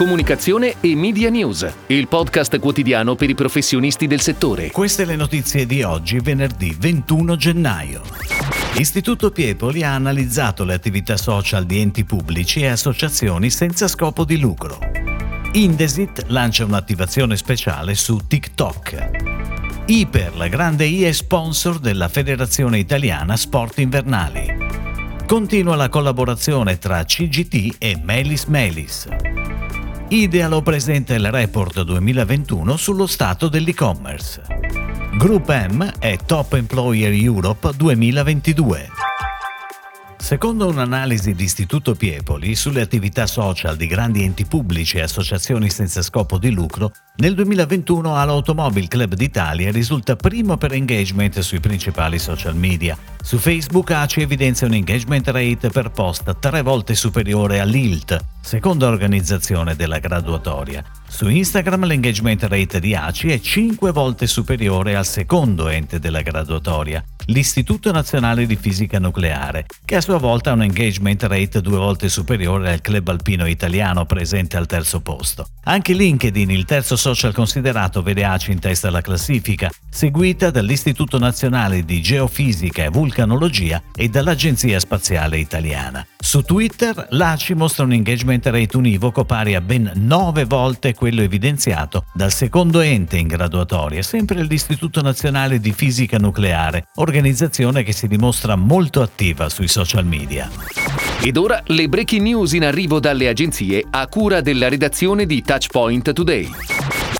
comunicazione e media news, il podcast quotidiano per i professionisti del settore. Queste le notizie di oggi, venerdì 21 gennaio. L'Istituto Piepoli ha analizzato le attività social di enti pubblici e associazioni senza scopo di lucro. Indesit lancia un'attivazione speciale su TikTok. Iper, la grande I, è sponsor della Federazione Italiana Sport Invernali. Continua la collaborazione tra CGT e Melis Melis. Idealo presenta il report 2021 sullo stato dell'e-commerce. Group M è Top Employer Europe 2022. Secondo un'analisi di Istituto Piepoli sulle attività social di grandi enti pubblici e associazioni senza scopo di lucro, nel 2021 all'Automobile Club d'Italia risulta primo per engagement sui principali social media. Su Facebook ACI evidenzia un engagement rate per post tre volte superiore all'ILT, seconda organizzazione della graduatoria. Su Instagram l'engagement rate di ACI è 5 volte superiore al secondo ente della graduatoria, l'Istituto Nazionale di Fisica Nucleare, che a sua volta ha un engagement rate due volte superiore al club alpino italiano presente al terzo posto. Anche LinkedIn, il terzo social considerato, vede ACI in testa alla classifica, seguita dall'Istituto Nazionale di Geofisica e Vulcanologia e dall'Agenzia Spaziale Italiana. Su Twitter l'ACI mostra un engagement rate univoco pari a ben 9 volte quello evidenziato dal secondo ente in graduatoria, sempre l'Istituto Nazionale di Fisica Nucleare, organizzazione che si dimostra molto attiva sui social media. Ed ora le breaking news in arrivo dalle agenzie a cura della redazione di Touchpoint Today.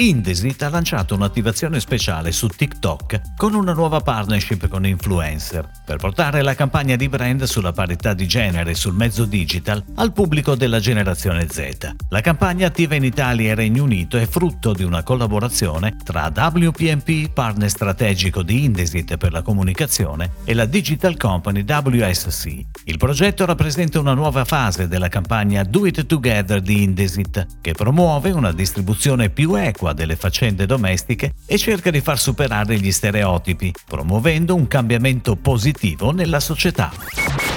Indesit ha lanciato un'attivazione speciale su TikTok con una nuova partnership con influencer per portare la campagna di brand sulla parità di genere sul mezzo digital al pubblico della generazione Z. La campagna attiva in Italia e Regno Unito è frutto di una collaborazione tra WPMP, partner strategico di Indesit per la comunicazione, e la digital company WSC. Il progetto rappresenta una nuova fase della campagna Do It Together di Indesit, che promuove una distribuzione più equa acqua delle faccende domestiche e cerca di far superare gli stereotipi, promuovendo un cambiamento positivo nella società.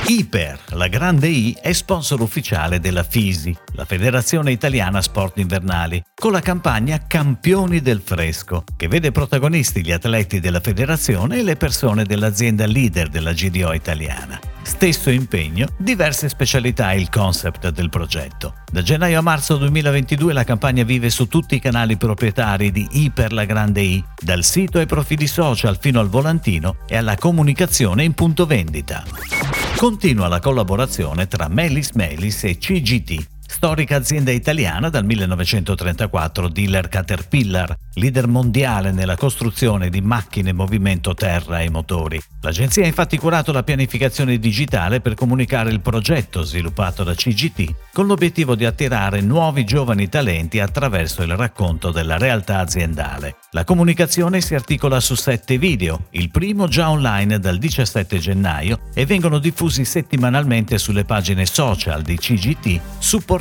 Iper, la grande I, è sponsor ufficiale della FISI, la Federazione Italiana Sport Invernali, con la campagna Campioni del Fresco, che vede protagonisti gli atleti della federazione e le persone dell'azienda leader della GDO italiana. Stesso impegno, diverse specialità e il concept del progetto. Da gennaio a marzo 2022 la campagna vive su tutti i canali proprietari di I per la Grande I, dal sito ai profili social fino al volantino e alla comunicazione in punto vendita. Continua la collaborazione tra Melis Melis e CGT, storica azienda italiana dal 1934, dealer Caterpillar, leader mondiale nella costruzione di macchine movimento terra e motori. L'agenzia ha infatti curato la pianificazione digitale per comunicare il progetto sviluppato da CGT con l'obiettivo di attirare nuovi giovani talenti attraverso il racconto della realtà aziendale. La comunicazione si articola su sette video, il primo già online dal 17 gennaio e vengono diffusi settimanalmente sulle pagine social di CGT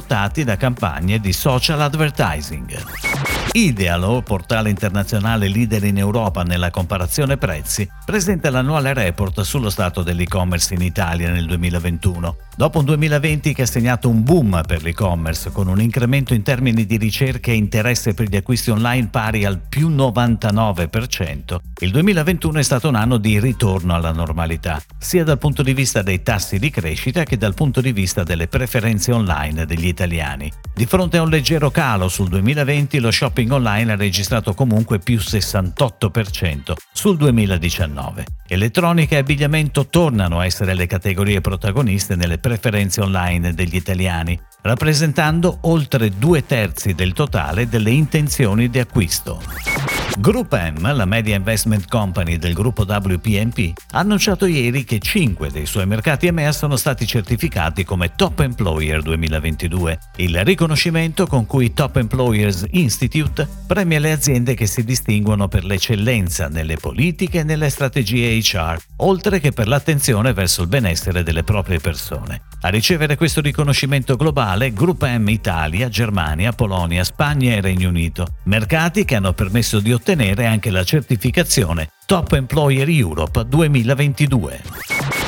supportati da campagne di social advertising. Idealo, portale internazionale leader in Europa nella comparazione prezzi, presenta l'annuale report sullo stato dell'e-commerce in Italia nel 2021. Dopo un 2020 che ha segnato un boom per l'e-commerce con un incremento in termini di ricerca e interesse per gli acquisti online pari al più 99%, il 2021 è stato un anno di ritorno alla normalità, sia dal punto di vista dei tassi di crescita che dal punto di vista delle preferenze online degli italiani. Di fronte a un leggero calo sul 2020, lo shopping online ha registrato comunque più 68% sul 2019. Elettronica e abbigliamento tornano a essere le categorie protagoniste nelle preferenze online degli italiani, rappresentando oltre due terzi del totale delle intenzioni di acquisto. Group M, la media investment company del gruppo WPMP, ha annunciato ieri che 5 dei suoi mercati EMEA sono stati certificati come Top Employer 2022, il riconoscimento con cui Top Employers Institute premia le aziende che si distinguono per l'eccellenza nelle politiche e nelle strategie HR, oltre che per l'attenzione verso il benessere delle proprie persone. A ricevere questo riconoscimento globale Group M Italia, Germania, Polonia, Spagna e Regno Unito, mercati che hanno permesso di ottenere ottenere anche la certificazione Top Employer Europe 2022.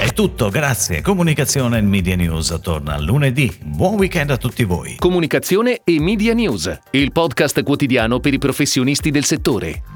È tutto, grazie. Comunicazione e Media News torna lunedì. Buon weekend a tutti voi. Comunicazione e Media News, il podcast quotidiano per i professionisti del settore.